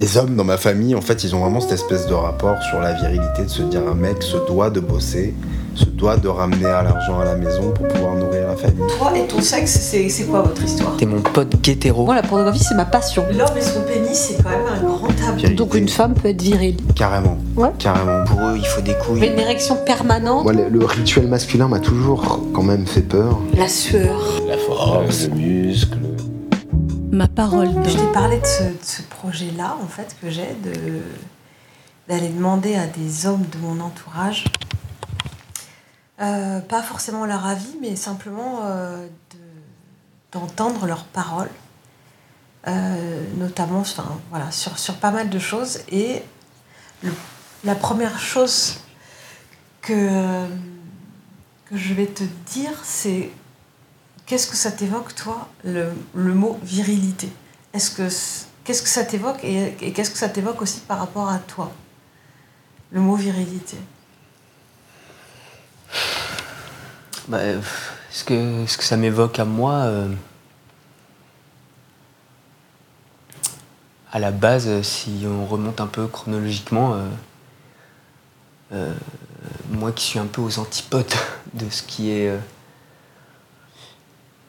Les hommes dans ma famille, en fait, ils ont vraiment cette espèce de rapport sur la virilité, de se dire un mec se doit de bosser, se doit de ramener à l'argent à la maison pour pouvoir nourrir la famille. Toi et ton sexe, c'est quoi votre histoire? T'es mon pote guétéro. Moi, la pornographie, c'est ma passion. L'homme et son pénis, c'est quand même un grand tabou. Virilité. Donc une femme peut être virile. Carrément. Ouais. Carrément. Pour eux, il faut des couilles. Mais une érection permanente, Moi, le, le rituel masculin m'a toujours quand même fait peur. la sueur. La force, le muscle. Ma parole Je t'ai parlé de ce, de ce projet-là, en fait, que j'ai, de d'aller demander à des hommes de mon entourage, euh, pas forcément leur avis, mais simplement euh, de- d'entendre leurs paroles, euh, notamment enfin, voilà, sur, sur pas mal de choses. Et le- la première chose que, que je vais te dire, c'est qu'est-ce que ça t'évoque, toi, le, le mot virilité? Est-ce que Qu'est-ce que ça t'évoque et, et qu'est-ce que ça t'évoque aussi par rapport à toi Le mot virilité? Bah, ce, que, que ça m'évoque à moi, euh, à la base, si on remonte un peu chronologiquement, euh, euh, moi qui suis un peu aux antipodes de ce qui est,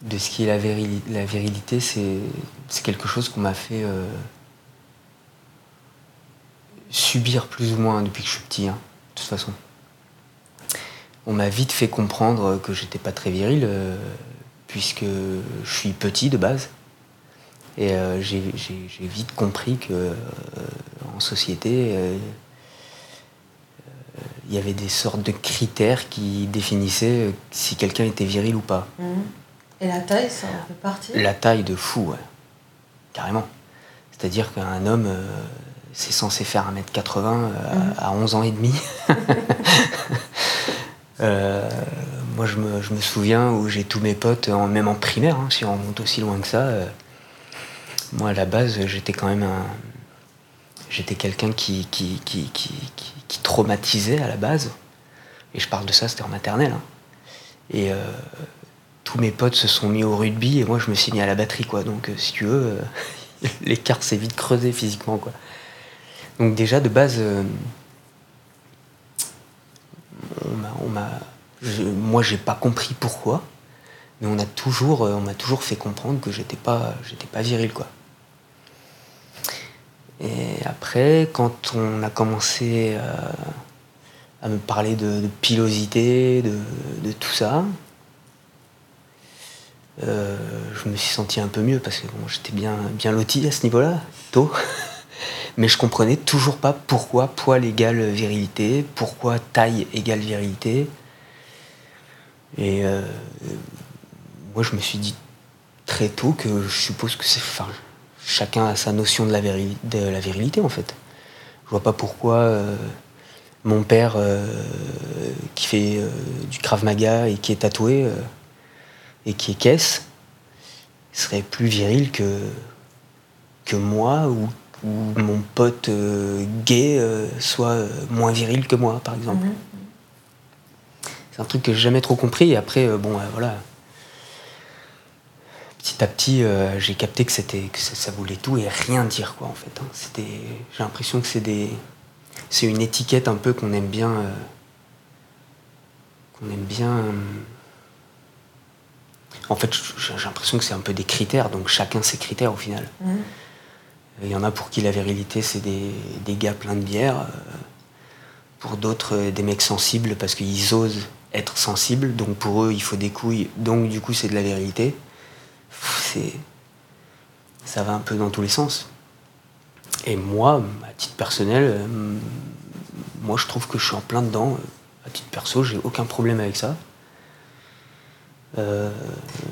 de ce qui est la, virili- la virilité, c'est quelque chose qu'on m'a fait euh, subir plus ou moins depuis que je suis petit, hein, de toute façon on m'a vite fait comprendre que j'étais pas très viril, euh, puisque je suis petit de base. Et euh, j'ai vite compris que en société, il y avait des sortes de critères qui définissaient si quelqu'un était viril ou pas. Et la taille, ça en fait partie La taille de fou, ouais. carrément. C'est-à-dire qu'un homme, euh, c'est censé faire 1m80 euh, à- à 11 ans et demi. Euh, moi, je me, je me souviens où j'ai tous mes potes, en- même en primaire, hein, si on remonte aussi loin que ça. moi, à la base, j'étais quand même un. J'étais quelqu'un qui qui, qui, qui, qui- qui traumatisait à la base. Et je parle de ça, c'était en maternelle. hein. Et tous mes potes se sont mis au rugby et moi, je me suis mis à la batterie, quoi. Donc, euh, si tu veux, euh, l'écart s'est vite creusé physiquement, quoi. Donc, déjà, de base. euh, on m'a, moi j'ai pas compris pourquoi, mais on a toujours, on m'a toujours fait comprendre que j'étais pas, j'étais pas viril quoi. Et après, quand on a commencé à me parler de, pilosité, de tout ça, euh, je me suis senti un peu mieux parce que j'étais bien, bien loti à ce niveau-là, tôt. Mais je comprenais toujours pas pourquoi poil égale virilité, pourquoi taille égale virilité. Et euh, moi, je me suis dit très tôt que je suppose que c'est. Enfin, chacun a sa notion de la, de la virilité, en fait. Je vois pas pourquoi euh, mon père, qui fait du Krav Maga et qui est tatoué et qui est caisse, serait plus viril que, que moi ou, ou mon pote euh, gay euh, soit euh, moins viril que moi, par exemple. Mhm. C'est un truc que j'ai jamais trop compris. Et après, bon, voilà. Petit à petit, j'ai capté que c'était que ça, ça voulait tout et rien dire, quoi, en fait. hein. C'était, j'ai l'impression que c'est des, c'est une étiquette un peu qu'on aime bien, euh, qu'on aime bien. euh, en fait, j'ai l'impression que c'est un peu des critères, donc chacun ses critères au final. Mhm. Il y en a pour qui la virilité, c'est des, des gars pleins de bière. euh, Pour d'autres, euh, des mecs sensibles parce qu'ils osent être sensibles. Donc pour eux, il faut des couilles. Donc du coup, c'est de la virilité. C'est... Ça va un peu dans tous les sens. Et moi, à titre personnel, euh, moi je trouve que je suis en plein dedans. À titre perso, j'ai aucun problème avec ça. Euh,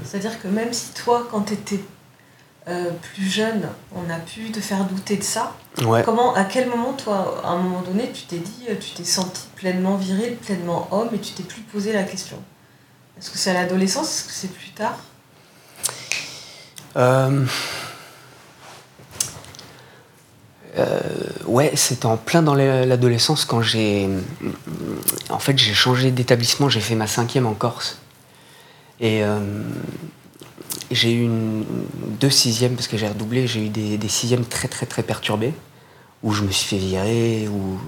C'est-à-dire que même si toi, quand tu étais plus jeune, on a pu te faire douter de ça, ouais. comment, à quel moment, toi, à un moment donné, tu t'es dit, euh, tu t'es senti pleinement viril, pleinement homme, et tu t'es plus posé la question? Est-ce que c'est à l'adolescence? Est-ce que c'est plus tard? Euh, euh, ouais, c'était en plein dans la- l'adolescence quand j'ai. En fait, j'ai changé d'établissement, j'ai fait ma cinquième en Corse. Et euh, j'ai eu deux sixièmes, parce que j'ai redoublé, j'ai eu des, sixièmes très très très perturbés. où je me suis fait virer, où,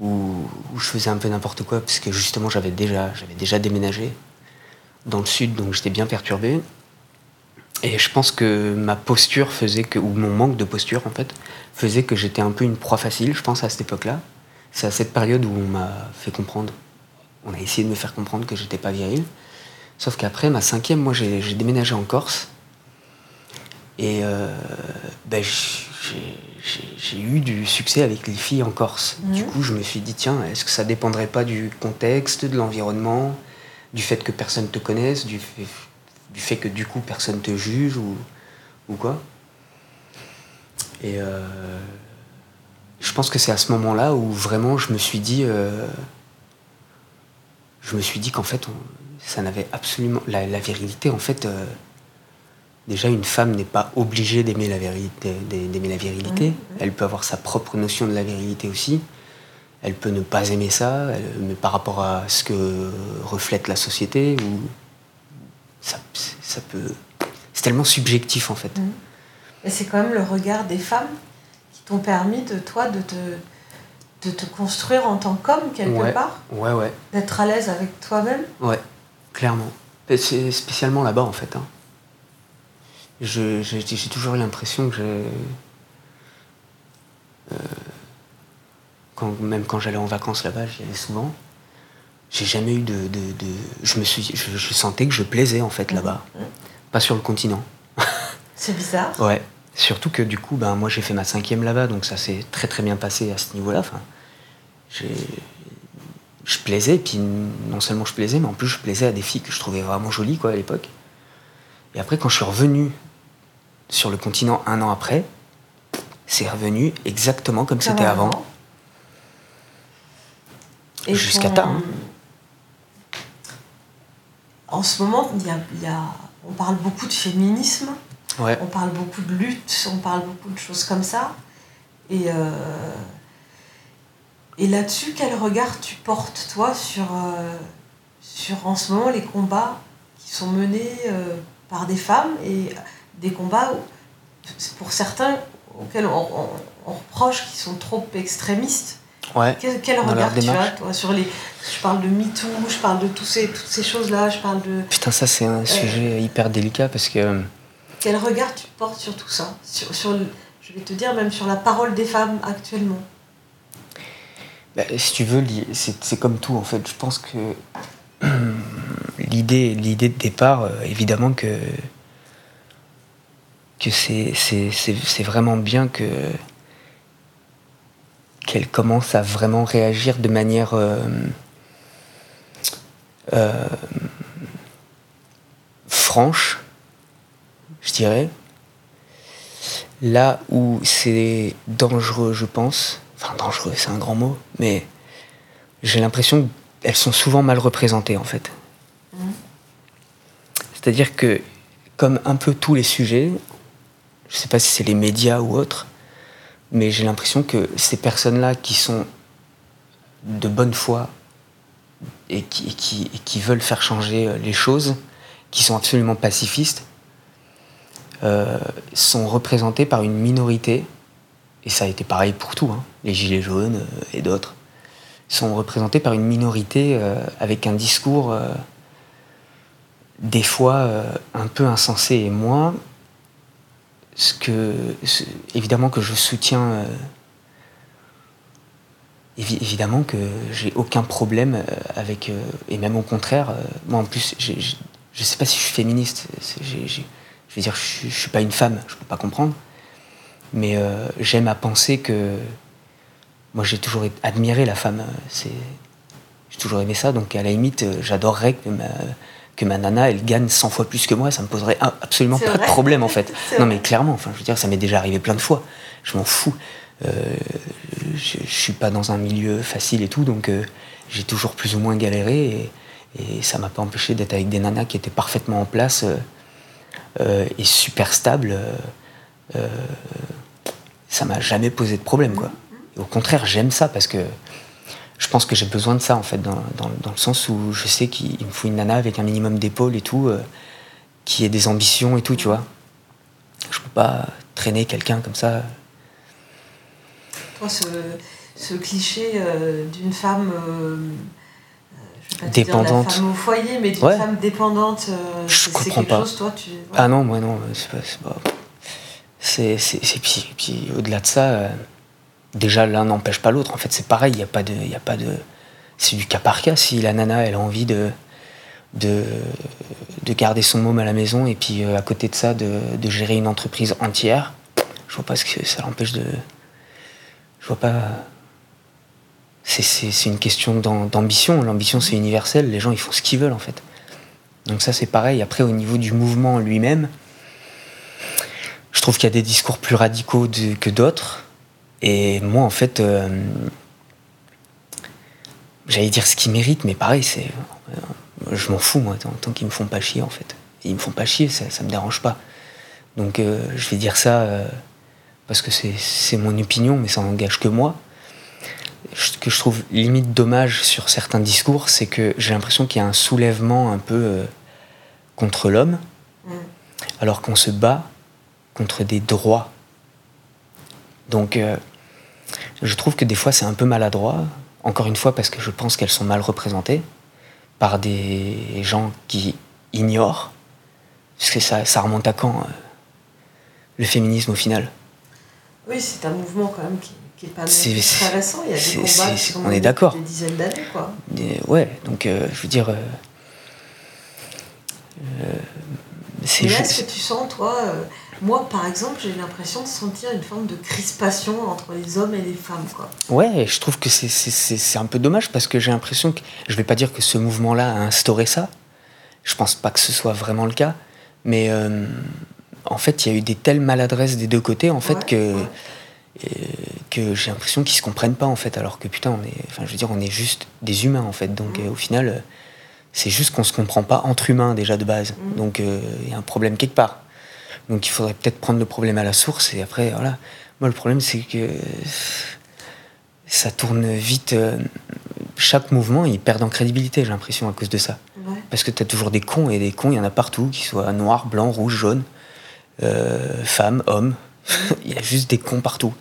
où, où je faisais un peu n'importe quoi, parce que justement j'avais déjà, j'avais déjà déménagé dans le sud, donc j'étais bien perturbé. Et je pense que ma posture faisait que, ou mon manque de posture en fait, faisait que j'étais un peu une proie facile, je pense, à cette époque-là. C'est à cette période où on m'a fait comprendre, on a essayé de me faire comprendre que j'étais pas viril. Sauf qu'après, ma cinquième, moi j'ai déménagé en Corse. Et euh, ben, j'ai- eu du succès avec les filles en Corse. Du coup, je me suis dit, tiens, est-ce que ça dépendrait pas du contexte, de l'environnement, du fait que personne te connaisse, du fait, du fait que du coup personne te juge ou, ou quoi? Et euh, je pense que c'est à ce moment-là où vraiment je me suis dit, euh, je me suis dit qu'en fait, on- ça n'avait absolument la, la virilité en fait. euh, Déjà, une femme n'est pas obligée d'aimer la, virilité, d'aimer la virilité. Elle peut avoir sa propre notion de la virilité aussi. Elle peut ne pas aimer ça, elle- mais par rapport à ce que reflète la société, ou ça, ça peut. C'est tellement subjectif en fait. Et c'est quand même le regard des femmes qui t'ont permis de toi de te, de te construire en tant qu'homme quelque Ouais. part, Ouais, ouais, d'être à l'aise avec toi-même. ouais, clairement. C'est spécialement là-bas en fait. hein. J'ai toujours eu l'impression que j'ai. euh, quand, même quand j'allais en vacances là-bas, j'y allais souvent. J'ai jamais eu de, de- de- je me suis, je, je sentais que je plaisais en fait là-bas, pas sur le continent. C'est bizarre. Ouais. Surtout que du coup, ben, moi j'ai fait ma cinquième là-bas, donc ça s'est très très bien passé à ce niveau-là. Enfin, j'ai- je plaisais, puis non seulement je plaisais, mais en plus je plaisais à des filles que je trouvais vraiment jolies quoi, à l'époque. Et après, quand je suis revenu sur le continent un an après, c'est revenu exactement comme c'était avant. Et Jusqu'à ton- tard, hein. En ce moment, y a, y a- on parle beaucoup de féminisme, Ouais. on parle beaucoup de lutte, on parle beaucoup de choses comme ça. Et, euh, et là-dessus, quel regard tu portes, toi, sur, euh, sur en ce moment les combats qui sont menés euh, par des femmes et des combats, pour certains, auxquels on, on- on reproche qu'ils sont trop extrémistes Ouais. quel, regard tu as, toi, sur les... Je parle de MeToo, je parle de tous ces, toutes ces choses-là, je parle de... Putain, ça c'est un sujet hyper délicat parce que. Quel regard tu portes sur tout ça? Sur, sur le- Je vais te dire, même sur la parole des femmes actuellement. Bah, si tu veux, c'est comme tout en fait. Je pense que l'idée, de départ, euh, évidemment que que c'est vraiment bien que qu'elle commence à vraiment réagir de manière euh, euh, franche, je dirais. Là où c'est dangereux, je pense, enfin dangereux, c'est un grand mot, mais j'ai l'impression qu'elles sont souvent mal représentées en fait. C'est-à-dire que, comme un peu tous les sujets, je sais pas si c'est les médias ou autres, mais j'ai l'impression que ces personnes-là qui sont de bonne foi et qui, et qui, et qui veulent faire changer euh, les choses, qui sont absolument pacifistes, euh, sont représentées par une minorité, et ça a été pareil pour tout, hein, les Gilets jaunes euh, et d'autres, sont représentés par une minorité euh, avec un discours euh, des fois un peu insensé. Et moi, ce que, évidemment que je soutiens, évi- évidemment que j'ai aucun problème avec, et même au contraire, moi en plus, je sais pas si je suis féministe, je veux dire, je, je suis pas une femme, je peux pas comprendre, mais euh, j'aime à penser que moi j'ai toujours admiré la femme, euh, c'est, j'ai toujours aimé ça, donc à la limite, euh, j'adorerais que ma, que ma nana, elle gagne 100 fois plus que moi, ça me poserait absolument pas de problème en fait. Non mais clairement, enfin je veux dire, ça m'est déjà arrivé plein de fois, je m'en fous. Euh, je, je suis pas dans un milieu facile et tout, donc euh, j'ai toujours plus ou moins galéré et, et ça m'a pas empêché d'être avec des nanas qui étaient parfaitement en place euh, et super stables. Euh, ça m'a jamais posé de problème quoi. Au contraire, j'aime ça parce que je pense que j'ai besoin de ça en fait, dans, dans- dans le sens où je sais qu'il il me faut une nana avec un minimum d'épaules et tout, euh, qui ait des ambitions et tout, tu vois. Je peux pas traîner quelqu'un comme ça. toi, ce, ce cliché euh, d'une femme. je vais pas te Dépendante. Dire la femme au foyer, mais d'une Ouais. femme dépendante. Je comprends quelque pas. chose, toi, tu. Ah non, moi non, c'est pas. C'est, pas- c'est, puis, puis au-delà de ça, euh, déjà l'un n'empêche pas l'autre. En fait, c'est pareil, il n'y a pas de. Y a pas de c'est du cas par cas. Si la nana, elle a envie de. De, de garder son môme à la maison et puis euh, à côté de ça de, de gérer une entreprise entière, je vois pas ce que ça l'empêche de. Je vois pas. C'est, une question d'am- d'ambition. L'ambition c'est universel, les gens ils font ce qu'ils veulent en fait. Donc ça c'est pareil. Après au niveau du mouvement lui-même, je trouve qu'il y a des discours plus radicaux de- que d'autres. Et moi en fait, euh, j'allais dire ce qu'ils méritent, mais pareil, c'est, euh, je m'en fous moi, tant, tant qu'ils me font pas chier en fait. Et ils me font pas chier, ça, ça me dérange pas. Donc euh, je vais dire ça euh, parce que c'est, mon opinion, mais ça n'engage que moi. Ce que je trouve limite dommage sur certains discours, c'est que j'ai l'impression qu'il y a un soulèvement un peu contre l'homme, Mm. alors qu'on se bat contre des droits. Donc, euh, je trouve que des fois c'est un peu maladroit, encore une fois parce que je pense qu'elles sont mal représentées par des gens qui ignorent, parce que ça, ça remonte à quand euh, le féminisme au final? Oui, c'est un mouvement quand même qui, qui est pas c'est- très récent. Il y a des combats qui sont on est d'accord. Des dizaines d'années, quoi. Et ouais, donc euh, je veux dire. euh, c'est là, est-ce que tu sens, toi, euh, moi par exemple, j'ai l'impression de sentir une forme de crispation entre les hommes et les femmes, quoi. Ouais, je trouve que c'est- c'est c'est- c'est un peu dommage parce que j'ai l'impression que. Je vais pas dire que ce mouvement-là a instauré ça. Je pense pas que ce soit vraiment le cas. Mais euh, en fait, il y a eu des telles maladresses des deux côtés, en fait, Ouais, que. ouais. euh, que j'ai l'impression qu'ils se comprennent pas en fait alors que putain on est enfin je veux dire on est juste des humains en fait donc Mm. euh, au final c'est juste qu'on se comprend pas entre humains déjà de base. Mm. donc euh, il y a un problème quelque part. Donc il faudrait peut-être prendre le problème à la source et après voilà. Moi le problème c'est que ça tourne vite euh, chaque mouvement il perd en crédibilité j'ai l'impression à cause de ça. Ouais. parce que t'as toujours des cons et des cons il y en a partout qui soient noirs blancs rouges jaunes euh, femmes hommes. Il y a juste des cons partout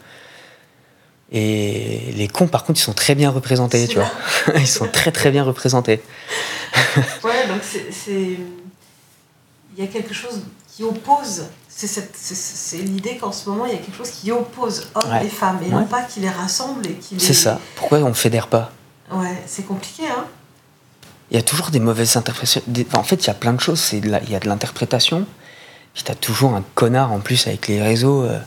et les cons, par contre, ils sont très bien représentés, tu vois. Ils sont très très bien représentés. Ouais, donc c'est. c'est- Il y a quelque chose qui oppose. C'est l'idée qu'en ce moment, il y a quelque chose qui oppose hommes Ouais. et femmes, et Ouais. non pas qui les rassemble et qui les. C'est ça. Pourquoi on fédère pas? Ouais, c'est compliqué, hein. Il y a toujours des mauvaises interprétations. En fait, il y a plein de choses. Il y a de l'interprétation. Puis t'as toujours un connard en plus avec les réseaux. euh,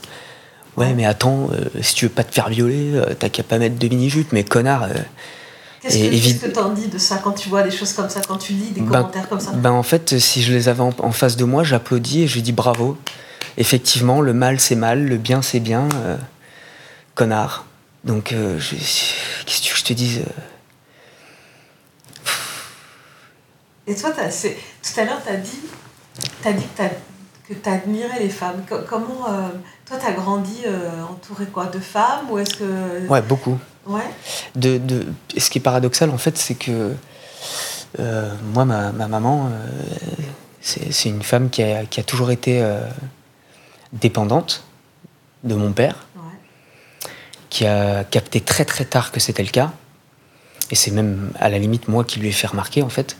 Ouais, mais attends, euh, si tu veux pas te faire violer, euh, t'as qu'à pas mettre de mini-jupe. Mais connard, euh, Qu'est-ce que évi- t'en dis de ça quand tu vois des choses comme ça, quand tu lis des Ben- commentaires comme ça Ben en fait, si je les avais en, en face de moi, j'applaudis et je dis bravo. Effectivement, le mal c'est mal, le bien c'est bien. connard. Donc, je- qu'est-ce que tu veux que je te dise Et toi, t'as- c'est- tout à l'heure, tu as dit, t'as dit que tu que admirais les femmes. Co- comment. Toi, tu as grandi euh, entouré quoi De femmes Ou est-ce que. Ouais, beaucoup. Ouais. De, de- et ce qui est paradoxal, en fait, c'est que euh, moi, ma, ma maman, euh, c'est c'est une femme qui a, qui a toujours été dépendante de mon père, ouais. qui a capté très très tard que c'était le cas. Et c'est même à la limite moi qui lui ai fait remarquer, en fait.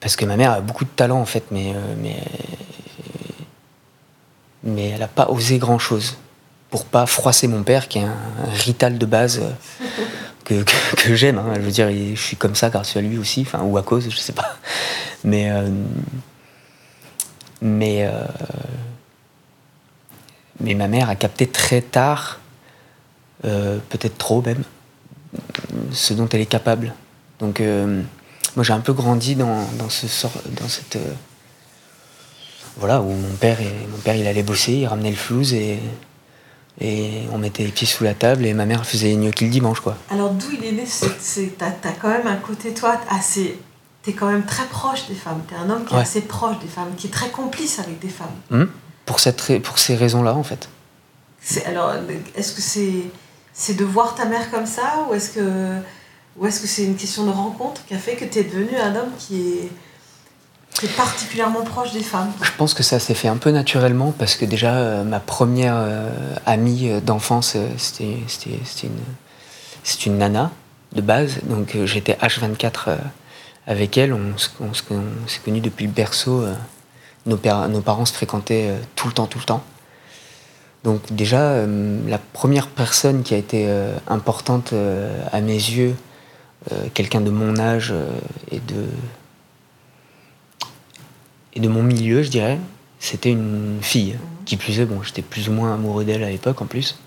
Parce que ma mère a beaucoup de talent, en fait, mais, mais, mais elle n'a pas osé grand-chose pour pas froisser mon père, qui est un, un rital de base euh, que, que, que j'aime. hein. Je veux dire, je suis comme ça grâce à lui aussi, enfin, ou à cause, je sais pas. Mais, euh, mais, euh, mais ma mère a capté très tard, peut-être trop même, ce dont elle est capable. Donc, moi, j'ai un peu grandi dans, dans ce sort, dans cette voilà où mon père, et, mon père, il allait bosser, il ramenait le flouze et et on mettait les pieds sous la table et ma mère faisait les gnocchis le dimanche quoi. Alors, d'où il est né? C'est- T'as as quand même un côté, toi, assez. T'es quand même très proche des femmes. T'es un homme qui est assez proche des femmes, qui est très complice avec des femmes. Hmm? Pour cette pour ces raisons-là en fait. C'est- Alors, est-ce que c'est c'est de voir ta mère comme ça ou est-ce que ou est-ce que c'est une question de rencontre qui a fait que tu es devenu un homme qui est T'es particulièrement proche des femmes. Je pense que ça s'est fait un peu naturellement parce que déjà, euh, ma première euh, amie euh, d'enfance, euh, c'était une, c'est une nana de base. Donc j'étais H24 euh, avec elle. On, se- on se- on s'est connus depuis le berceau. nos, nos parents se fréquentaient tout le temps, tout le temps. Donc déjà, la première personne qui a été importante à mes yeux, quelqu'un de mon âge et de et de mon milieu, je dirais, c'était une fille. Qui plus est, bon, j'étais plus ou moins amoureux d'elle à l'époque en plus.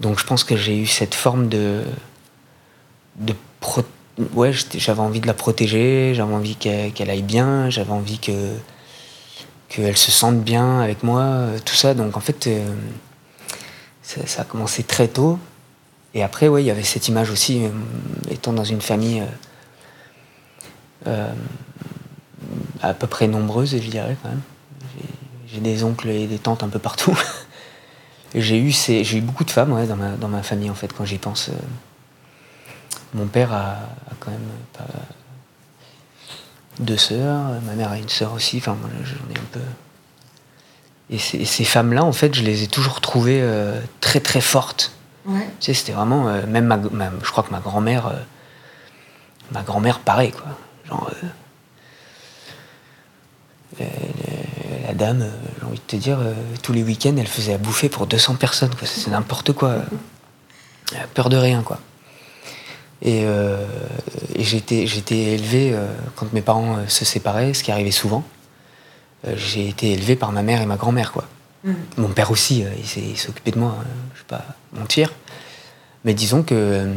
Donc je pense que j'ai eu cette forme de. de pro- Ouais, j'avais envie de la protéger, j'avais envie qu'elle aille bien, j'avais envie que qu'elle se sente bien avec moi, euh, tout ça. Donc en fait, euh, ça, a commencé très tôt. Et après, ouais, il y avait cette image aussi, euh, étant dans une famille à peu près nombreuse, je dirais quand même. J'ai- des oncles et des tantes un peu partout. J'ai eu, ces- eu beaucoup de femmes ouais, dans, ma, dans ma famille, en fait, quand j'y pense. euh. Mon père a, a quand même pas, deux sœurs, ma mère a une sœur aussi, enfin, moi, j'en ai un peu. Et ces, et ces femmes-là, en fait, je les ai toujours trouvées euh, très très fortes. Ouais. Tu sais, c'était vraiment. euh, même ma, ma- je crois que ma grand-mère. euh, ma grand-mère, pareil, quoi. Genre. Euh, la, dame, euh, j'ai envie de te dire, euh, tous les week-ends, elle faisait à bouffer pour 200 personnes. C'est n'importe quoi. Elle a peur de rien, quoi. Et, euh, et j'étais, j'étais élevé, euh, quand mes parents euh, se séparaient, ce qui arrivait souvent, euh, j'ai été élevé par ma mère et ma grand-mère, quoi. Mm. Mon père aussi, euh, il s'est, occupé de moi, je vais pas mentir. Mais disons que, euh,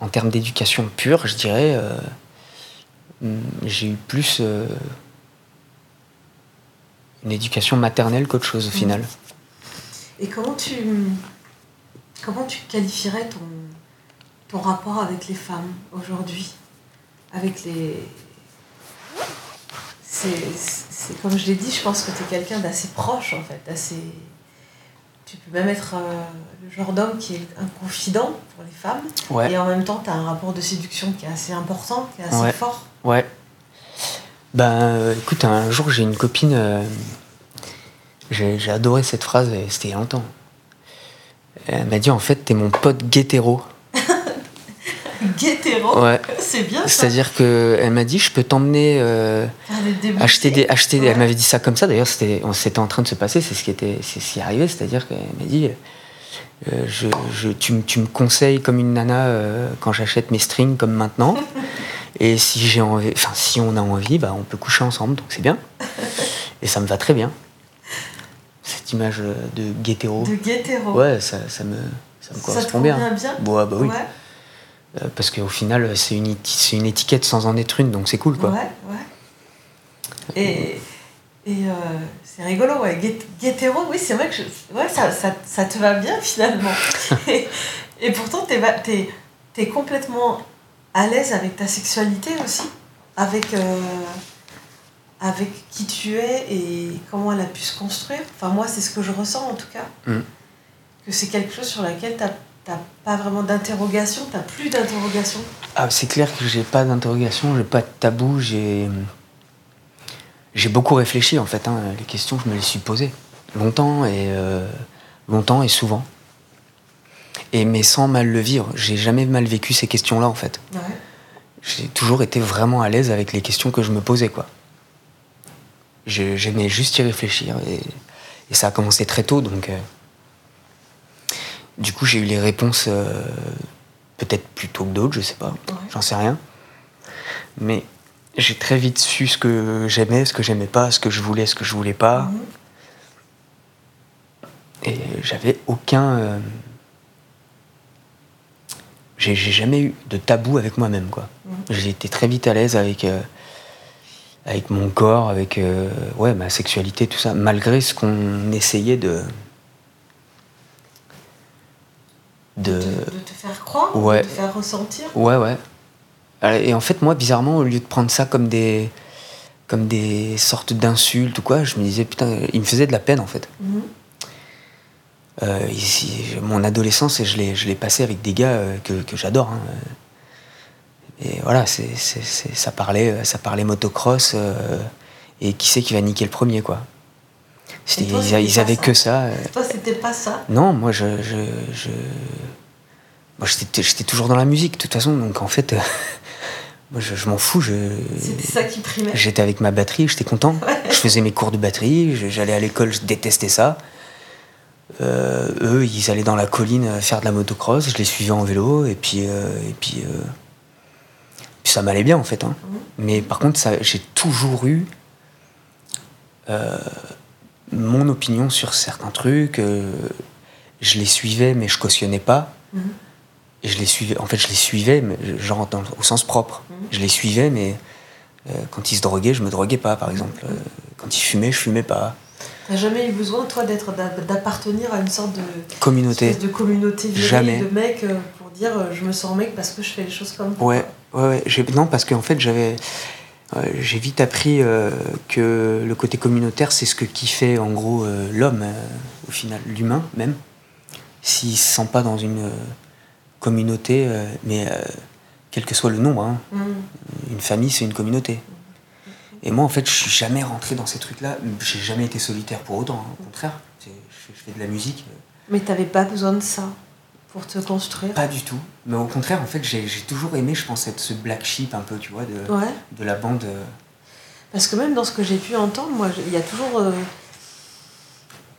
en termes d'éducation pure, je dirais, euh, j'ai eu plus euh, une éducation maternelle qu'autre chose au final. Et comment tu, comment tu qualifierais ton, ton rapport avec les femmes aujourd'hui? Avec les. C'est, c'est comme je l'ai dit, je pense que tu es quelqu'un d'assez proche en fait, d'assez. Tu peux même être euh, le genre d'homme qui est un confident pour les femmes. Ouais. Et en même temps, tu as un rapport de séduction qui est assez important, qui est assez Ouais. fort. Ouais. Ben, euh, écoute, un jour, j'ai une copine. euh, j'ai j'ai adoré cette phrase, et c'était il y a longtemps. Elle m'a dit en fait, t'es mon pote guétéro. Ouais. c'est bien. C'est-à-dire que elle m'a dit, je peux t'emmener euh, acheter des, acheter. des- Ouais. Elle m'avait dit ça comme ça. D'ailleurs, c'était, on- c'était en train de se passer. C'est ce qui était, c'est ce qui arrivait. C'est-à-dire qu'elle m'a dit, euh, je, je- tu, me- tu me conseilles comme une nana euh, quand j'achète mes strings comme maintenant. Et si j'ai envie, enfin si on a envie, bah, on peut coucher ensemble. Donc c'est bien. Et ça me va très bien. Cette image de guétéro. De guétéro. Ouais, ça, ça me, ça me Ça te correspond bien. convient bien Ouais, bah oui. Ouais, parce qu'au final, c'est une, une étiquette sans en être une, donc c'est cool, quoi. ouais, ouais. Et, et euh, c'est rigolo, ouais. Gué- Guétéro, oui, c'est vrai que je- ouais, ça, ça, ça te va bien finalement. et, et pourtant, t'es t'es es complètement à l'aise avec ta sexualité aussi, avec, euh, avec qui tu es et comment elle a pu se construire. Enfin, moi, c'est ce que je ressens en tout cas. Mm. Que c'est quelque chose sur laquelle t'as t'as pas vraiment d'interrogation, t'as plus d'interrogation? Ah, c'est clair que j'ai pas d'interrogation, j'ai pas de tabou, j'ai. J'ai beaucoup réfléchi en fait, hein, les questions, je me les suis posées. Longtemps et. euh, longtemps et souvent. Et mais sans mal le vivre. J'ai jamais mal vécu ces questions-là en fait. Ouais. J'ai toujours été vraiment à l'aise avec les questions que je me posais quoi. J'ai- J'aimais juste y réfléchir et, et ça a commencé très tôt donc. euh, du coup, j'ai eu les réponses euh, peut-être plus tôt que d'autres, je sais pas, Ouais. j'en sais rien. Mais j'ai très vite su ce que j'aimais, ce que j'aimais pas, ce que je voulais, ce que je voulais pas. Mhm. Et j'avais aucun. euh, J'ai jamais eu de tabou avec moi-même, quoi. Mhm. J'ai été très vite à l'aise avec, euh, avec mon corps, avec euh, ouais, ma sexualité, tout ça, malgré ce qu'on essayait de. De. te faire croire, Ouais. de te faire ressentir. Ouais, ouais. Et en fait, moi, bizarrement, au lieu de prendre ça comme des, comme des sortes d'insultes ou quoi, je me disais, putain, il me faisait de la peine, en fait. Mhm. Euh, ici, mon adolescence, et je l'ai, je l'ai passé avec des gars euh, que, que j'adore. hein. Et voilà, c'est, c'est- c'est- ça, parlait, ça parlait motocross. euh, et qui c'est qui va niquer le premier, quoi. Toi, ils, avaient ça. que ça. euh. Toi, c'était pas ça. Non, moi, je. je, je- moi, j'étais, toujours dans la musique, de toute façon. Donc, en fait, euh, moi, je, je m'en fous. Je, C'était ça qui primait. J'étais avec ma batterie, j'étais content. Je faisais mes cours de batterie, j'allais à l'école, je détestais ça. Euh, eux, ils allaient dans la colline faire de la motocross, je les suivais en vélo, et puis, euh, et puis, euh, puis ça m'allait bien en fait. hein. Mais par contre, j'ai toujours eu mon opinion sur certains trucs. euh, je les suivais, mais je cautionnais pas. Mhm. Et je les suivais, en fait, je les suivais, mais genre dans- au sens propre. Je les suivais, mais euh, quand ils se droguaient, je me droguais pas, par exemple. Euh, quand ils fumaient, je fumais pas. T'as jamais eu besoin, toi, d'être d'a- d'appartenir à une sorte de Communauté. espèce de communauté Jamais. de mecs pour dire je me sens mec parce que je fais les choses comme. Ouais, ouais, ouais. Non, parce qu'en fait, j'avais. J'ai vite appris euh, que le côté communautaire, c'est ce que qui fait en gros euh, l'homme, euh, au final, l'humain même. S'il se sent pas dans une communauté, mais quel que soit le nombre, hein, Mm. une famille, c'est une communauté. Et moi, en fait, je suis jamais rentré dans ces trucs-là. J'ai jamais été solitaire pour autant, hein. au contraire. Je fais, de la musique, Mais t'avais pas besoin de ça? Pour te construire. pas du tout. Mais au contraire, en fait, j'ai toujours aimé, je pense, être ce black sheep un peu, tu vois, de, Ouais. de la bande. euh, Parce que même dans ce que j'ai pu entendre, moi, il y a toujours euh,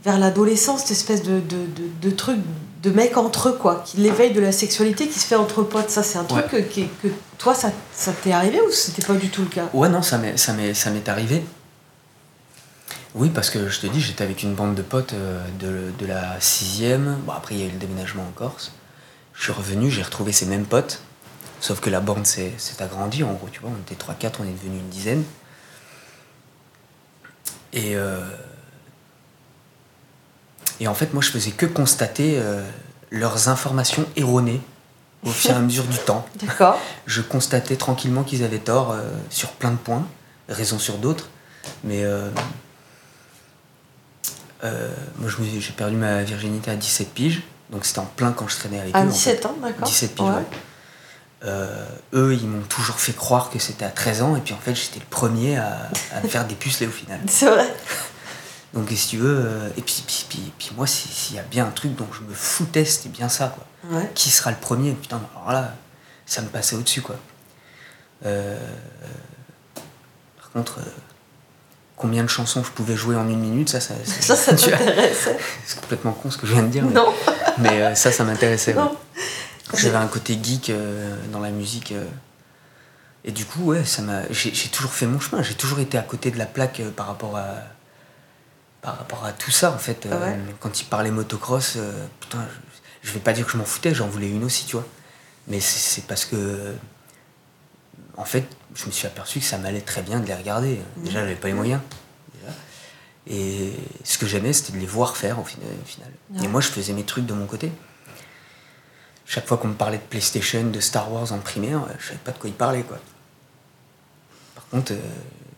vers l'adolescence cette espèce de, de, de, de truc de mec entre eux, quoi, qui l'éveil de la sexualité qui se fait entre potes. Ça, c'est un truc que, qui- que toi, ça, ça t'est arrivé ou c'était pas du tout le cas? Ouais, non, ça m'est arrivé. Oui, parce que je te dis, j'étais avec une bande de potes euh, de, de la sixième. Bon, après, il y a eu le déménagement en Corse. Je suis revenu, j'ai retrouvé ces mêmes potes. Sauf que la bande s'est, s'est agrandie, en gros, tu vois. On était 3-4, on est devenu une dizaine. Et, euh, et en fait, moi, je faisais que constater euh, leurs informations erronées au fur et à mesure du temps D'accord. je constatais tranquillement qu'ils avaient tort euh, sur plein de points, raison sur d'autres. Mais euh, moi, j'ai perdu ma virginité à 17 piges, donc c'était en plein quand je traînais avec À eux. en 17 ans, d'accord 17 piges, Ouais. ouais. Euh, eux, ils m'ont toujours fait croire que c'était à 13 ans, et puis en fait, j'étais le premier à, à me faire dépuceler au final. C'est vrai. Donc, si tu veux, euh, et puis, puis, puis, puis moi, si- s'il y a bien un truc dont je me foutais, c'était bien ça, quoi Ouais. qui sera le premier? Putain, alors là, ça me passait au-dessus, quoi. Euh, par contre, combien de chansons je pouvais jouer en une minute, ça, ça, Ça, ça t'intéressait c'est complètement con ce que je viens de dire. mais- Non, Mais, euh, ça, ça m'intéressait. ouais. J'avais un côté geek euh, dans la musique. euh, et du coup, ouais, ça m'a. J'ai toujours fait mon chemin. J'ai toujours été à côté de la plaque euh, par rapport à. Par rapport à tout ça, en fait. Euh, Ouais. Quand il parlait motocross, euh, putain, je, je vais pas dire que je m'en foutais, j'en voulais une aussi, tu vois. Mais c'est parce que. En fait, je me suis aperçu que ça m'allait très bien de les regarder. Déjà, j'avais pas les moyens. déjà. Et ce que j'aimais, c'était de les voir faire au final. Ouais. Et moi, je faisais mes trucs de mon côté. Chaque fois qu'on me parlait de PlayStation, de Star Wars en primaire, je savais pas de quoi il parlait, quoi. Par contre, euh,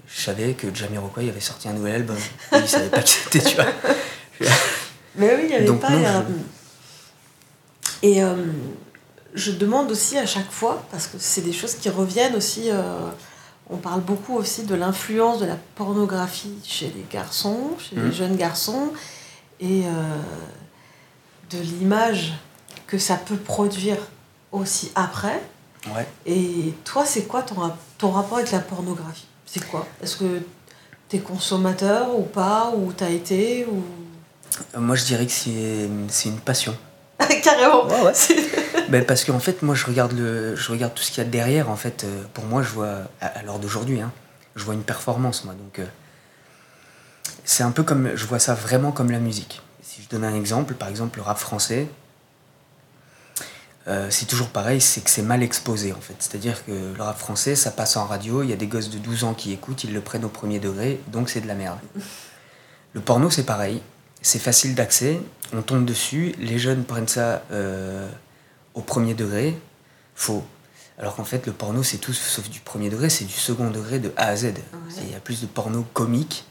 je savais que Jamiroquai avait sorti un nouvel album. Il savait pas qui c'était, tu vois. Mais oui, il n'y avait Donc pas. non, je- Et euh, je demande aussi à chaque fois, parce que c'est des choses qui reviennent aussi. euh, on parle beaucoup aussi de l'influence de la pornographie chez les garçons, chez les Mhm. jeunes garçons, et euh, de l'image que ça peut produire aussi après. Ouais. Et toi, c'est quoi ton, ton rapport avec la pornographie? C'est quoi? Est-ce que t'es consommateur ou pas? Ou t'as été ou... Euh, Moi, je dirais que c'est c'est une passion. Carrément Ouais, ouais. Ben, parce qu'en fait, moi, je regarde, le, je regarde tout ce qu'il y a derrière. En fait, Euh, pour moi, je vois, à, l'heure d'aujourd'hui, hein, je vois une performance, moi. Donc, euh, c'est un peu comme, je vois ça vraiment comme la musique. Si je donne un exemple, par exemple, le rap français, euh, c'est toujours pareil, c'est que c'est mal exposé, en fait. C'est-à-dire que le rap français, ça passe en radio, il y a des gosses de 12 ans qui écoutent, ils le prennent au premier degré, donc c'est de la merde. Le porno, c'est pareil. C'est facile d'accès, on tombe dessus, les jeunes prennent ça au premier degré. Faux. Alors qu'en fait, le porno, c'est tout sauf du premier degré, c'est du second degré de A à Z. Il y a plus de porno comique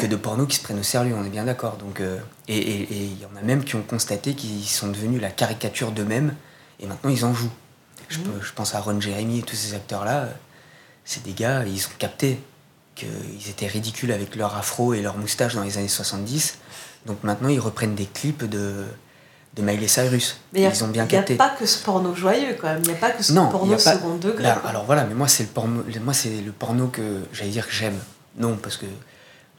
que de porno qui se prennent au sérieux, on est bien d'accord. Donc, euh, et il y en a même qui ont constaté qu'ils sont devenus la caricature d'eux-mêmes et maintenant ils en jouent. Je, peux- je pense à Ron Jeremy et tous ces acteurs-là. euh, C'est des gars, ils ont capté qu'ils étaient ridicules avec leur afro et leur moustache dans les années 70. Donc maintenant, ils reprennent des clips de, de Miley Cyrus. Mais a- ils ont bien Il n'y a capté. pas que ce porno joyeux quand même. Il n'y a pas que ce Non, porno pas- second degré. Là, alors voilà, mais moi c'est le porno, moi c'est le porno que j'allais dire que j'aime. Non, parce que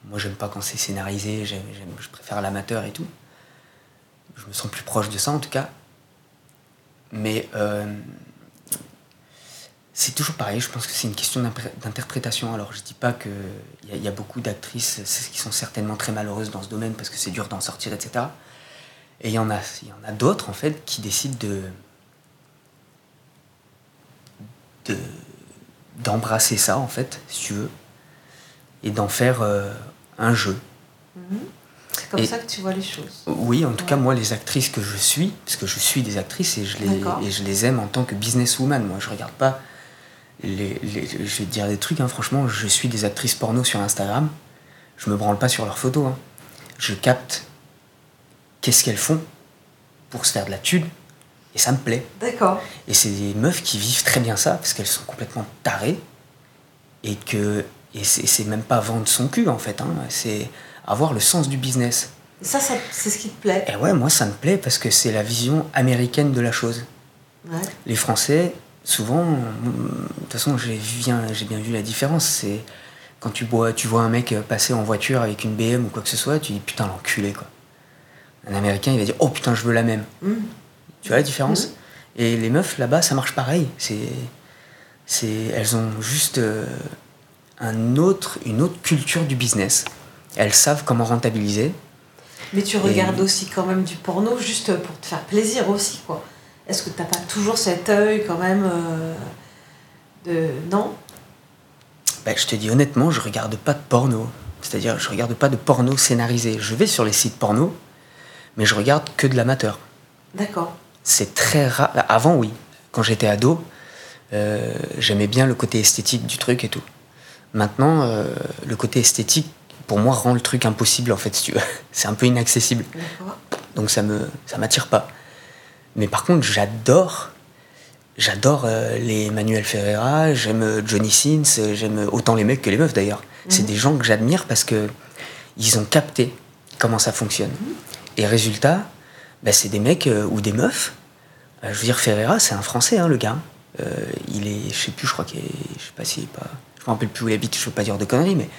moi j'aime pas quand c'est scénarisé, j'aime- je préfère l'amateur et tout. Je me sens plus proche de ça en tout cas. Mais euh, c'est toujours pareil, je pense que c'est une question d'interprétation. Alors je dis pas que il y, a- il y a beaucoup d'actrices qui sont certainement très malheureuses dans ce domaine parce que c'est dur d'en sortir, etc. Et il y en a, il y en a d'autres en fait qui décident de de- d'embrasser ça en fait, si tu veux, et d'en faire euh, un jeu. Mhm. C'est comme Et- ça que tu vois les choses. Oui, en tout Ouais. cas moi les actrices que je suis, parce que je suis des actrices et je les, et je les aime en tant que businesswoman. Moi je regarde pas les, les- je vais te dire des trucs, hein, franchement, je suis des actrices porno sur Instagram, je me branle pas sur leurs photos. hein. Je capte qu'est-ce qu'elles font pour se faire de la thune, et ça me plaît. D'accord. Et c'est des meufs qui vivent très bien ça, parce qu'elles sont complètement tarées, et que et c'est même pas vendre son cul en fait, hein, c'est avoir le sens du business. Et ça, ça c'est ce qui te plaît. Et ouais, moi ça me plaît parce que c'est la vision américaine de la chose. Ouais. Les Français, souvent, de toute façon j'ai bien, bien vu la différence, c'est quand tu vois, tu vois un mec passer en voiture avec une BM ou quoi que ce soit, tu dis putain l'enculé quoi. Un Américain il va dire oh putain je veux la même. Mhm. Tu vois la différence Et les meufs là-bas, ça marche pareil. C'est, c'est, elles ont juste euh, un autre, une autre culture du business. Elles savent comment rentabiliser. Mais tu regardes aussi quand même du porno juste pour te faire plaisir aussi, quoi. Est-ce que t'as pas toujours cet œil quand même euh, de... Non? Ben, je te dis honnêtement, je regarde pas de porno. C'est-à-dire, je regarde pas de porno scénarisé. Je vais sur les sites porno, mais je regarde que de l'amateur. D'accord. C'est très rare. Avant, oui. Quand j'étais ado, euh, j'aimais bien le côté esthétique du truc et tout. Maintenant, euh, le côté esthétique, pour moi, rend le truc impossible, en fait, si tu veux. C'est un peu inaccessible. Donc ça me ça m'attire pas. Mais par contre, j'adore j'adore euh, les Manuel Ferreira, j'aime Johnny Sins, j'aime autant les mecs que les meufs d'ailleurs. C'est Mhm. des gens que j'admire parce que ils ont capté comment ça fonctionne. Et résultat, bah, c'est des mecs euh, ou des meufs. Euh, je veux dire, Ferreira, c'est un Français, hein, le gars. Euh, il est, je sais plus, je crois qu'il est, je sais pas s'il est pas, je me rappelle plus où il habite. Je veux pas dire de conneries, mais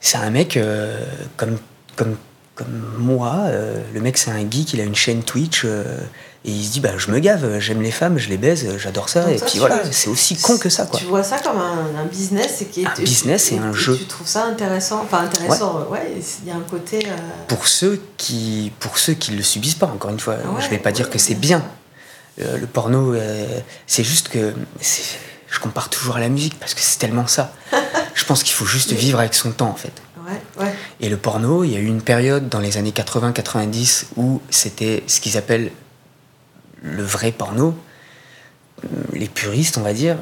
c'est un mec euh, comme, comme, moi. le mec, c'est un geek, il a une chaîne Twitch. Et il se dit, bah, je me gave, j'aime les femmes, je les baise, j'adore ça. Donc et ça, puis voilà, c'est aussi con que ça, quoi. Tu vois ça comme un, un business et qui est Un business et un jeu. Tu trouves ça intéressant Enfin intéressant, ouais. Il y a un côté. euh, Pour ceux qui, pour ceux qui le subissent pas, encore une fois, ouais, je vais pas dire que c'est bien. Euh, le porno, euh, c'est juste que je compare toujours à la musique parce que c'est tellement ça. je pense qu'il faut juste vivre avec son temps, en fait. Ouais, ouais. Et le porno, il y a eu une période dans les années 80-90 où c'était ce qu'ils appellent le vrai porno. Les puristes, on va dire,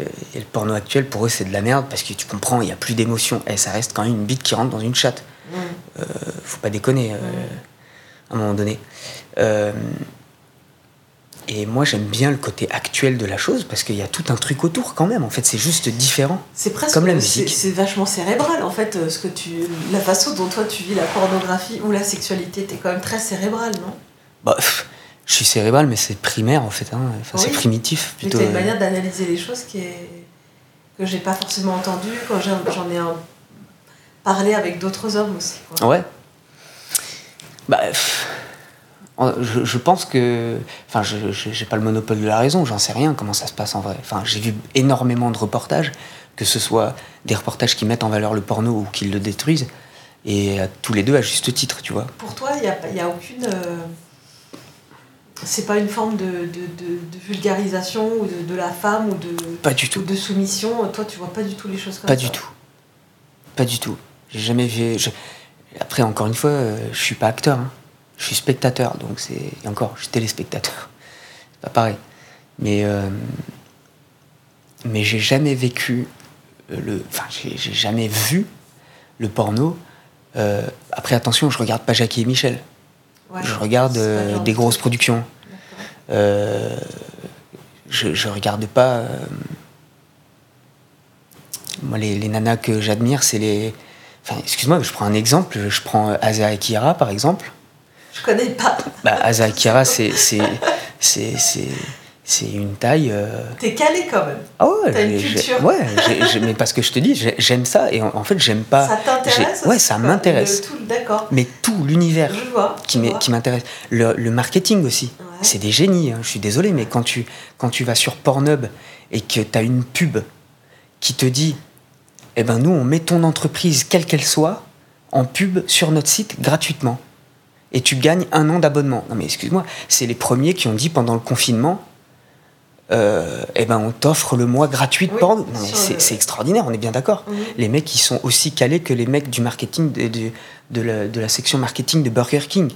euh, et le porno actuel, pour eux, c'est de la merde parce que tu comprends, il n'y a plus d'émotion. Et ça reste quand même une bite qui rentre dans une chatte. Mm. Euh, faut pas déconner, euh, à un moment donné. Euh, et moi, j'aime bien le côté actuel de la chose parce qu'il y a tout un truc autour quand même. En fait, c'est juste différent. C'est presque Comme la musique. C'est vachement cérébral en fait, ce que tu, la façon dont toi tu vis la pornographie ou la sexualité, t'es quand même très cérébral, non? Bah, pff, je suis cérébral, mais c'est primaire en fait. hein. Enfin, C'est primitif plutôt. t'as une euh. manière d'analyser les choses qui est que j'ai pas forcément entendu quand j'en ai un- parlé avec d'autres hommes aussi. Quoi. Ouais. Bah, je, je pense que. Enfin, je j'ai pas le monopole de la raison, j'en sais rien comment ça se passe en vrai. Enfin, j'ai vu énormément de reportages, que ce soit des reportages qui mettent en valeur le porno ou qui le détruisent, et euh, tous les deux à juste titre, tu vois. Pour toi, il n'y a, pas- y a aucune. euh, c'est pas une forme de, de, de- de vulgarisation ou de, la femme ou de, Pas du ou de soumission. Toi, tu vois pas du tout les choses comme Pas ça. du tout. Pas du tout. J'ai jamais vu. je- Après, encore une fois, euh, je suis pas acteur. hein. Je suis spectateur, donc c'est. Et encore, je suis téléspectateur. C'est pas pareil. Mais. euh, Mais j'ai jamais vécu euh, le. Enfin, j'ai j'ai jamais vu le porno. Euh, Après, attention, je regarde pas Jackie et Michel. Ouais. Je regarde euh, des de grosses productions. Euh, je, je regarde pas. euh, moi, les, les nanas que j'admire, c'est les. Enfin, excuse-moi, je prends un exemple. Je prends Asa Akira, par exemple. Je connais pas. Bah, Asa Akira, c'est. c'est- c'est- c'est- c'est une taille. euh, T'es calé quand même. Ah ouais, T'as une culture. ouais, mais parce que je te dis, j'ai- j'aime ça et en, en fait, j'aime pas. ça t'intéresse Ouais, ça m'intéresse. D'accord. Mais tout l'univers qui m'intéresse. Le, le marketing aussi. Ouais. C'est des génies, hein, je suis désolé, mais quand tu, quand tu vas sur Pornhub et que tu as une pub qui te dit Eh ben nous, on met ton entreprise, quelle qu'elle soit, en pub sur notre site gratuitement. Et tu gagnes un an d'abonnement. Non mais excuse-moi, c'est les premiers qui ont dit pendant le confinement euh, Eh ben on t'offre le mois gratuit de Oui, c'est le- extraordinaire, on est bien d'accord. Les mecs, ils sont aussi calés que les mecs du marketing, de, de, de la, de la section marketing de Burger King.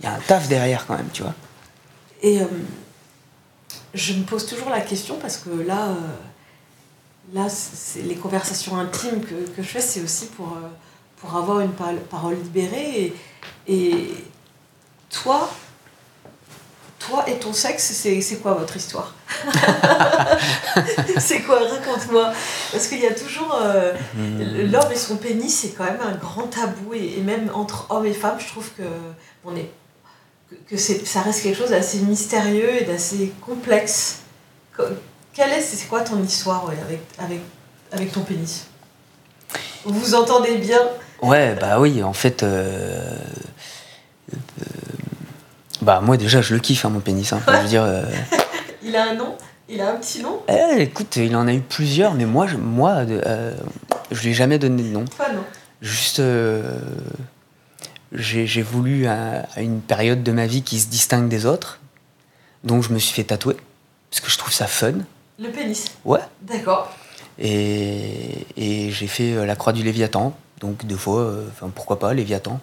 Il y a un taf derrière quand même, tu vois. Et euh, je me pose toujours la question parce que là, euh, là c'est les conversations intimes que, que je fais, c'est aussi pour, pour avoir une pa- parole libérée. Et, et toi, toi et ton sexe, c'est quoi votre histoire C'est quoi? Raconte-moi. Parce qu'il y a toujours. euh, L'homme et son pénis, c'est quand même un grand tabou. Et, et même entre hommes et femmes, je trouve que on est que, ça reste quelque chose d'assez mystérieux et d'assez complexe. Co- Quelle est, c'est quoi ton histoire ouais, avec, avec, avec ton pénis? Vous vous entendez bien? Ouais, bah oui, en fait. euh, euh, bah moi déjà, je le kiffe, hein, mon pénis. hein. Je veux dire. euh, Il a un nom? Il a un petit nom? Eh, écoute, il en a eu plusieurs, mais moi, je, moi, euh, je lui ai jamais donné de nom. Toi, non. Juste, euh, j'ai voulu à, à une période de ma vie qui se distingue des autres, donc je me suis fait tatouer parce que je trouve ça fun. Le pénis? Ouais. D'accord. Et, et j'ai fait la croix du Léviathan, donc deux fois, enfin pourquoi pas, Léviathan.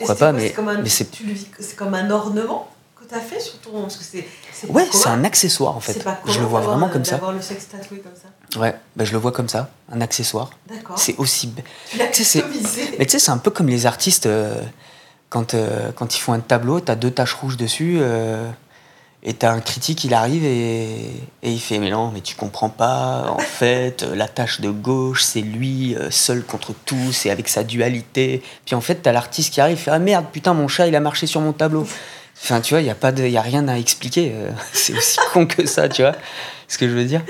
Pourquoi pas, mais, c'est comme un, mais c'est tu le vis- c'est comme un ornement que tu as fait sur ton. Parce que c'est, c'est pas ouais, c'est un accessoire en fait. C'est pas Je le vois vraiment comme ça. Le sexe tatoué comme ça. Ouais, bah, je le vois comme ça, un accessoire. D'accord. C'est aussi. Tu l'as tu. Mais tu sais, c'est un peu comme les artistes euh, quand, euh, quand ils font un tableau, t'as deux taches rouges dessus. euh, et t'as un critique, il arrive et, et il fait Mais non, mais tu comprends pas. En fait, euh, la tache de gauche, c'est lui, euh, seul contre tous, et avec sa dualité. Puis en fait, t'as l'artiste qui arrive et fait Ah merde, putain, mon chat, il a marché sur mon tableau. Enfin, tu vois, il n'y a, pas de- y a rien à expliquer. euh, c'est aussi con que ça, tu vois ce que je veux dire.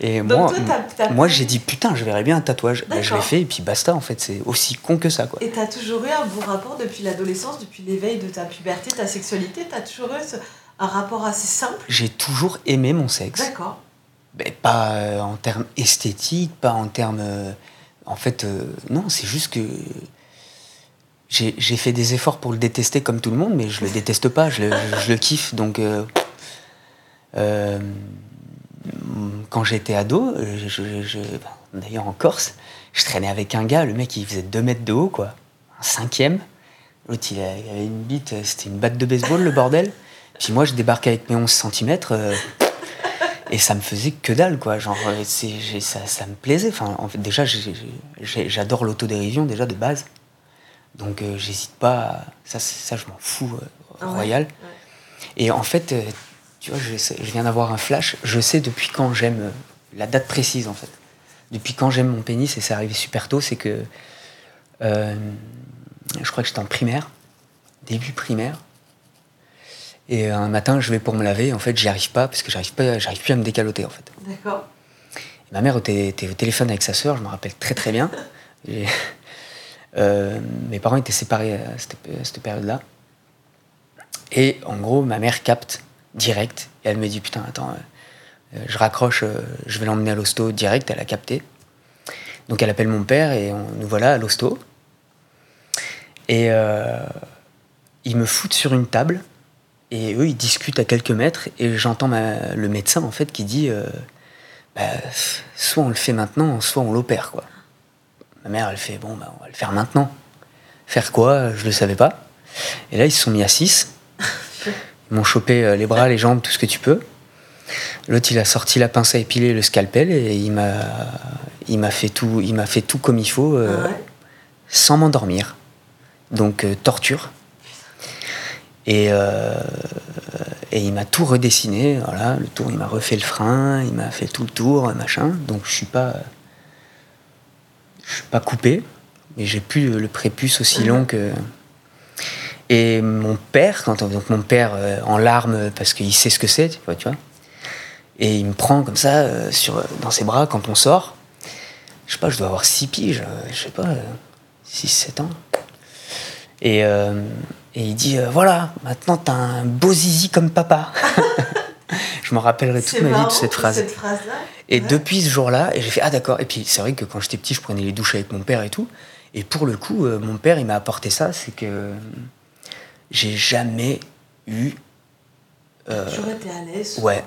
Et Donc moi, toi, t'as- t'as- moi j'ai dit Putain, je verrais bien un tatouage. Bah, je l'ai fait et puis basta, en fait. C'est aussi con que ça, quoi. Et tu as toujours eu un bon rapport depuis l'adolescence, depuis l'éveil de ta puberté, ta sexualité Tu as toujours eu ce- un rapport assez simple J'ai toujours aimé mon sexe. D'accord. Mais pas euh, en termes esthétiques, pas en termes. euh, en fait, euh, non, c'est juste que. J'ai fait des efforts pour le détester comme tout le monde, mais je le déteste pas, je le, je le kiffe. Donc. quand j'étais ado, je, d'ailleurs en Corse, je traînais avec un gars, le mec il faisait 2 mètres de haut, quoi. Un cinquième. L'autre il avait une bite, c'était une batte de baseball, le bordel. Puis moi je débarquais avec mes 11 cm. et ça me faisait que dalle, quoi. Genre, euh, ça, ça me plaisait. Enfin, en fait, déjà, j'adore l'autodérision, déjà, de base. Donc, euh, j'hésite pas. à- Ça, ça je m'en fous, euh, Ah ouais, royal. ouais. Et en fait, euh, tu vois, je, je viens d'avoir un flash. Je sais depuis quand j'aime euh, la date précise, en fait. Depuis quand j'aime mon pénis, et c'est arrivé super tôt, c'est que euh, je crois que j'étais en primaire, début primaire. Et un matin, je vais pour me laver. En fait, j'y arrive pas parce que j'arrive pas, j'arrive plus à me décaloter, en fait. D'accord. Ma mère était, était au téléphone avec sa sœur, je me rappelle très très bien. Et, euh, mes parents étaient séparés à cette, période-là. Et en gros, ma mère capte direct. Et elle me dit Putain, attends, euh, euh, je raccroche, euh, je vais l'emmener à l'hosto direct. Elle a capté. Donc elle appelle mon père et on, nous voilà à l'hosto. Et ils me foutent sur une table. Et eux, ils discutent à quelques mètres. Et j'entends le médecin, en fait, qui dit euh, bah, soit on le fait maintenant, soit on l'opère, quoi. Ma mère, elle fait, bon, bah, on va le faire maintenant. Faire quoi? Je le savais pas. Et là, ils se sont mis à 6. Ils m'ont chopé euh, les bras, les jambes, tout ce que tu peux. L'autre, il a sorti la pince à épiler, le scalpel, et il m'a, il m'a fait tout, il m'a fait tout comme il faut, euh, Ah ouais? sans m'endormir. Donc euh, torture. Et, euh, Et il m'a tout redessiné, voilà, le tour, il m'a refait le frein, il m'a fait tout le tour, machin. Donc je suis pas, suis pas coupé, mais j'ai plus le prépuce aussi long que. Et mon père, quand on- donc mon père euh, en larmes parce qu'il sait ce que c'est, tu vois, tu vois. Et il me prend comme ça euh, sur, dans ses bras quand on sort. Je sais pas, je dois avoir 6 piges, euh, je sais pas, 6-7 ans. Et, et il dit euh, voilà, maintenant t'as un beau zizi comme papa. je m'en rappellerai toute ma vie de cette phrase. Cette phrase-là. Et Ouais. depuis ce jour-là, et j'ai fait ah d'accord. Et puis c'est vrai que quand j'étais petit, je prenais les douches avec mon père et tout. Et pour le coup, euh, mon père, il m'a apporté ça, c'est que j'ai jamais eu. euh, toujours été à l'aise. ouais.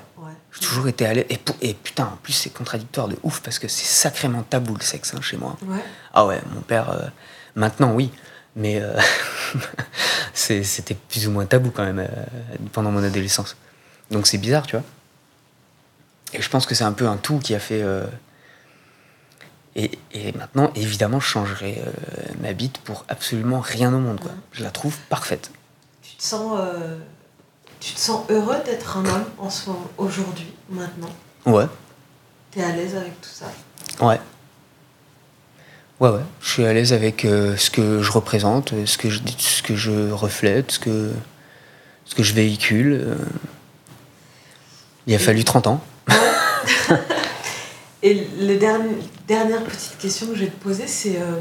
j'ai toujours été à l'aise. Et, et putain, en plus, c'est contradictoire de ouf parce que c'est sacrément tabou le sexe hein, chez moi. Ouais. Ah ouais, mon père, euh, maintenant oui, mais euh, c'était plus ou moins tabou quand même euh, pendant mon adolescence. Donc c'est bizarre, tu vois. Et je pense que c'est un peu un tout qui a fait. euh, et, et maintenant, évidemment, je changerai ma bite pour absolument rien au monde. Quoi. Je la trouve parfaite. Tu te sens, tu te sens heureux d'être un homme en ce moment, aujourd'hui, maintenant? Ouais, T'es à l'aise avec tout ça? ouais. Ouais, ouais. Je suis à l'aise avec euh, ce que je représente, ce que je, ce que je reflète, ce que, ce que je véhicule. euh. Il a fallu 30 ans. Et la dernière, dernière petite question que je vais te poser, c'est euh,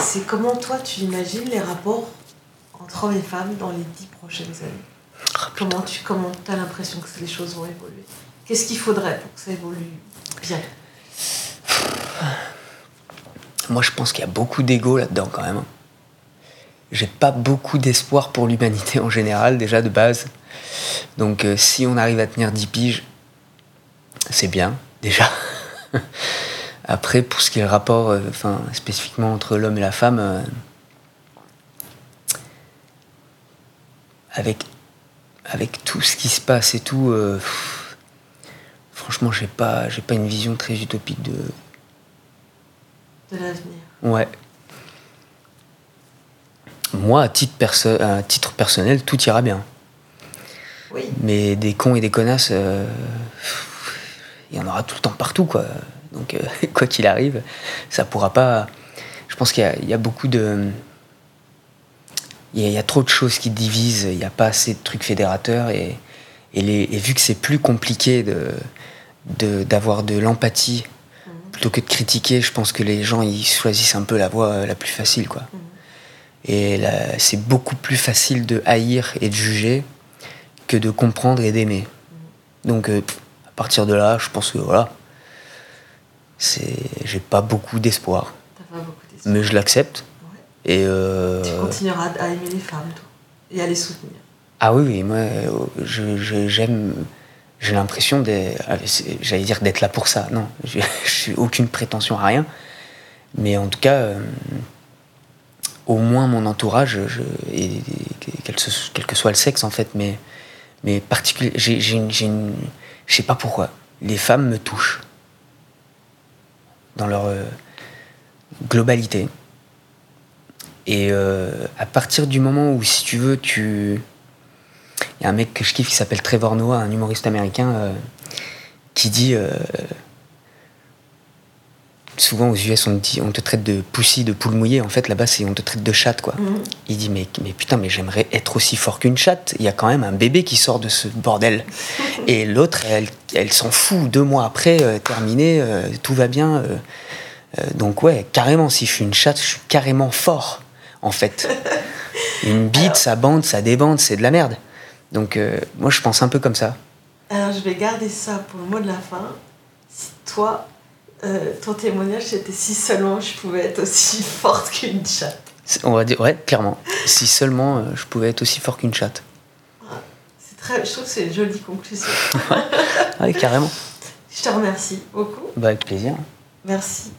c'est comment toi tu imagines les rapports entre hommes et femmes dans les dix prochaines années? Ah, Comment tu comment as l'impression que les choses vont évoluer? Qu'est-ce qu'il faudrait pour que ça évolue bien? Moi, je pense qu'il y a beaucoup d'ego là-dedans quand même. J'ai pas beaucoup d'espoir pour l'humanité en général, déjà de base. Donc, euh, si on arrive à tenir 10 piges, c'est bien, déjà. Après, pour ce qui est le rapport, euh, enfin, spécifiquement entre l'homme et la femme, euh, avec, avec tout ce qui se passe et tout, franchement, j'ai pas, j'ai pas une vision très utopique de, de l'avenir Ouais. Moi, à titre, perso- à titre personnel, tout ira bien. Oui. Mais des cons et des connasses, euh, il y en aura tout le temps partout, quoi. Donc, euh, quoi qu'il arrive, ça pourra pas. Je pense qu'il y a- il y, a beaucoup de. Il y, a- il y a trop de choses qui divisent, il n'y a pas assez de trucs fédérateurs. Et, et, les- et vu que c'est plus compliqué de de- d'avoir de l'empathie plutôt que de critiquer, je pense que les gens ils choisissent un peu la voie euh, la plus facile, quoi. Et là, c'est beaucoup plus facile de haïr et de juger que de comprendre et d'aimer. Donc, euh, à partir de là, je pense que voilà, c'est, j'ai pas beaucoup d'espoir, mais je l'accepte. Ouais. Et euh, Tu continueras à aimer les femmes, toi, et à les soutenir. ah oui, oui, moi, euh, je, je- j'aime. J'ai l'impression ah, j'allais dire d'être là pour ça. Non, je n'ai aucune prétention à rien. Mais en tout cas, euh, au moins mon entourage, et, et quel, que soit le sexe en fait, mais, mais une- je sais pas pourquoi, les femmes me touchent dans leur euh, globalité. Et euh, à partir du moment où, si tu veux, tu il y a un mec que je kiffe qui s'appelle Trevor Noah, un humoriste américain, euh, qui dit euh, souvent aux US on te, dit, on te traite de poussi, de poule mouillée. En fait, là-bas, c'est on te traite de chatte, quoi. Mhm. Il dit mais, mais putain, mais j'aimerais être aussi fort qu'une chatte. Il y a quand même un bébé qui sort de ce bordel. Et l'autre, elle, elle s'en fout. Deux mois après, euh, terminé, euh, tout va bien. euh. Donc ouais, carrément, si je suis une chatte, je suis carrément fort, en fait. Une bite, ça bande, ça débande, c'est de la merde. Donc euh, moi, je pense un peu comme ça. Alors, je vais garder ça pour le mot de la fin. Si toi, euh, ton témoignage, c'était si seulement je pouvais être aussi forte qu'une chatte. On va dire, ouais, clairement. Si seulement euh, je pouvais être aussi fort qu'une chatte. C'est très, je trouve que c'est une jolie conclusion. Ouais, carrément. Je te remercie beaucoup. Bah, avec plaisir. Merci